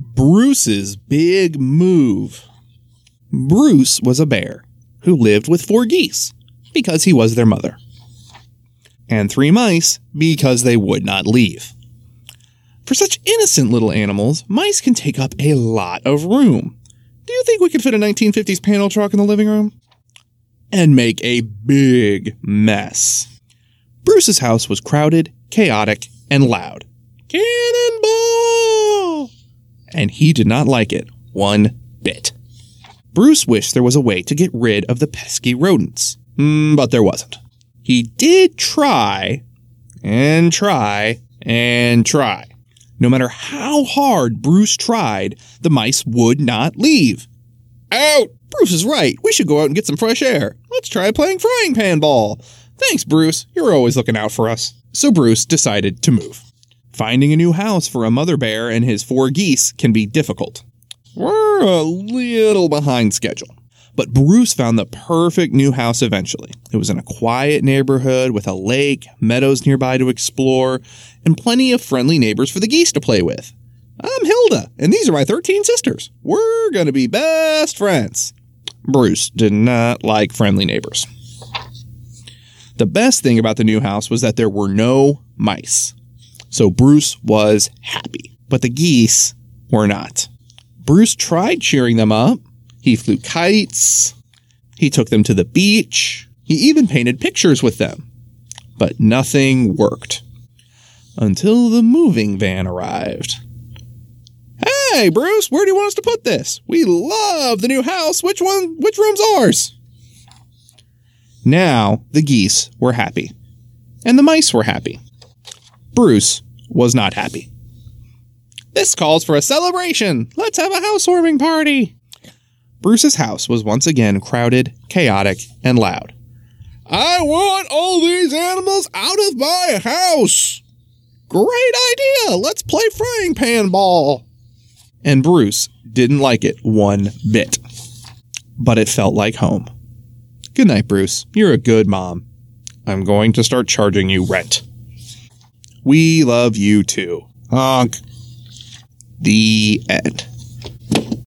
Bruce's big move. Bruce was a bear who lived with four geese because he was their mother, and three mice because they would not leave. For such innocent little animals, mice can take up a lot of room. Do you think we could fit a 1950s panel truck in the living room? And make a big mess. Bruce's house was crowded, chaotic, and loud. Cannonball! And he did not like it one bit. Bruce wished there was a way to get rid of the pesky rodents, mm, but there wasn't. He did try, and try, and try. No matter how hard Bruce tried, the mice would not leave. Out! Bruce is right. We should go out and get some fresh air. Let's try playing frying pan ball. Thanks, Bruce. You're always looking out for us. So Bruce decided to move. Finding a new house for a mother bear and his four geese can be difficult. We're a little behind schedule. But Bruce found the perfect new house eventually. It was in a quiet neighborhood with a lake, meadows nearby to explore, and plenty of friendly neighbors for the geese to play with. I'm Hilda, and these are my 13 sisters. We're gonna be best friends. Bruce did not like friendly neighbors. The best thing about the new house was that there were no mice. So Bruce was happy, but the geese were not. Bruce tried cheering them up. He flew kites. He took them to the beach. He even painted pictures with them. But nothing worked. Until the moving van arrived. Hey, Bruce, where do you want us to put this? We love the new house. Which one, which room's ours? Now the geese were happy. And the mice were happy. Bruce was not happy. This calls for a celebration. Let's have a housewarming party. Bruce's house was once again crowded, chaotic, and loud. I want all these animals out of my house. Great idea. Let's play frying pan ball. And Bruce didn't like it one bit. But it felt like home. Good night, Bruce. You're a good mom. I'm going to start charging you rent. We love you too. Honk. The end.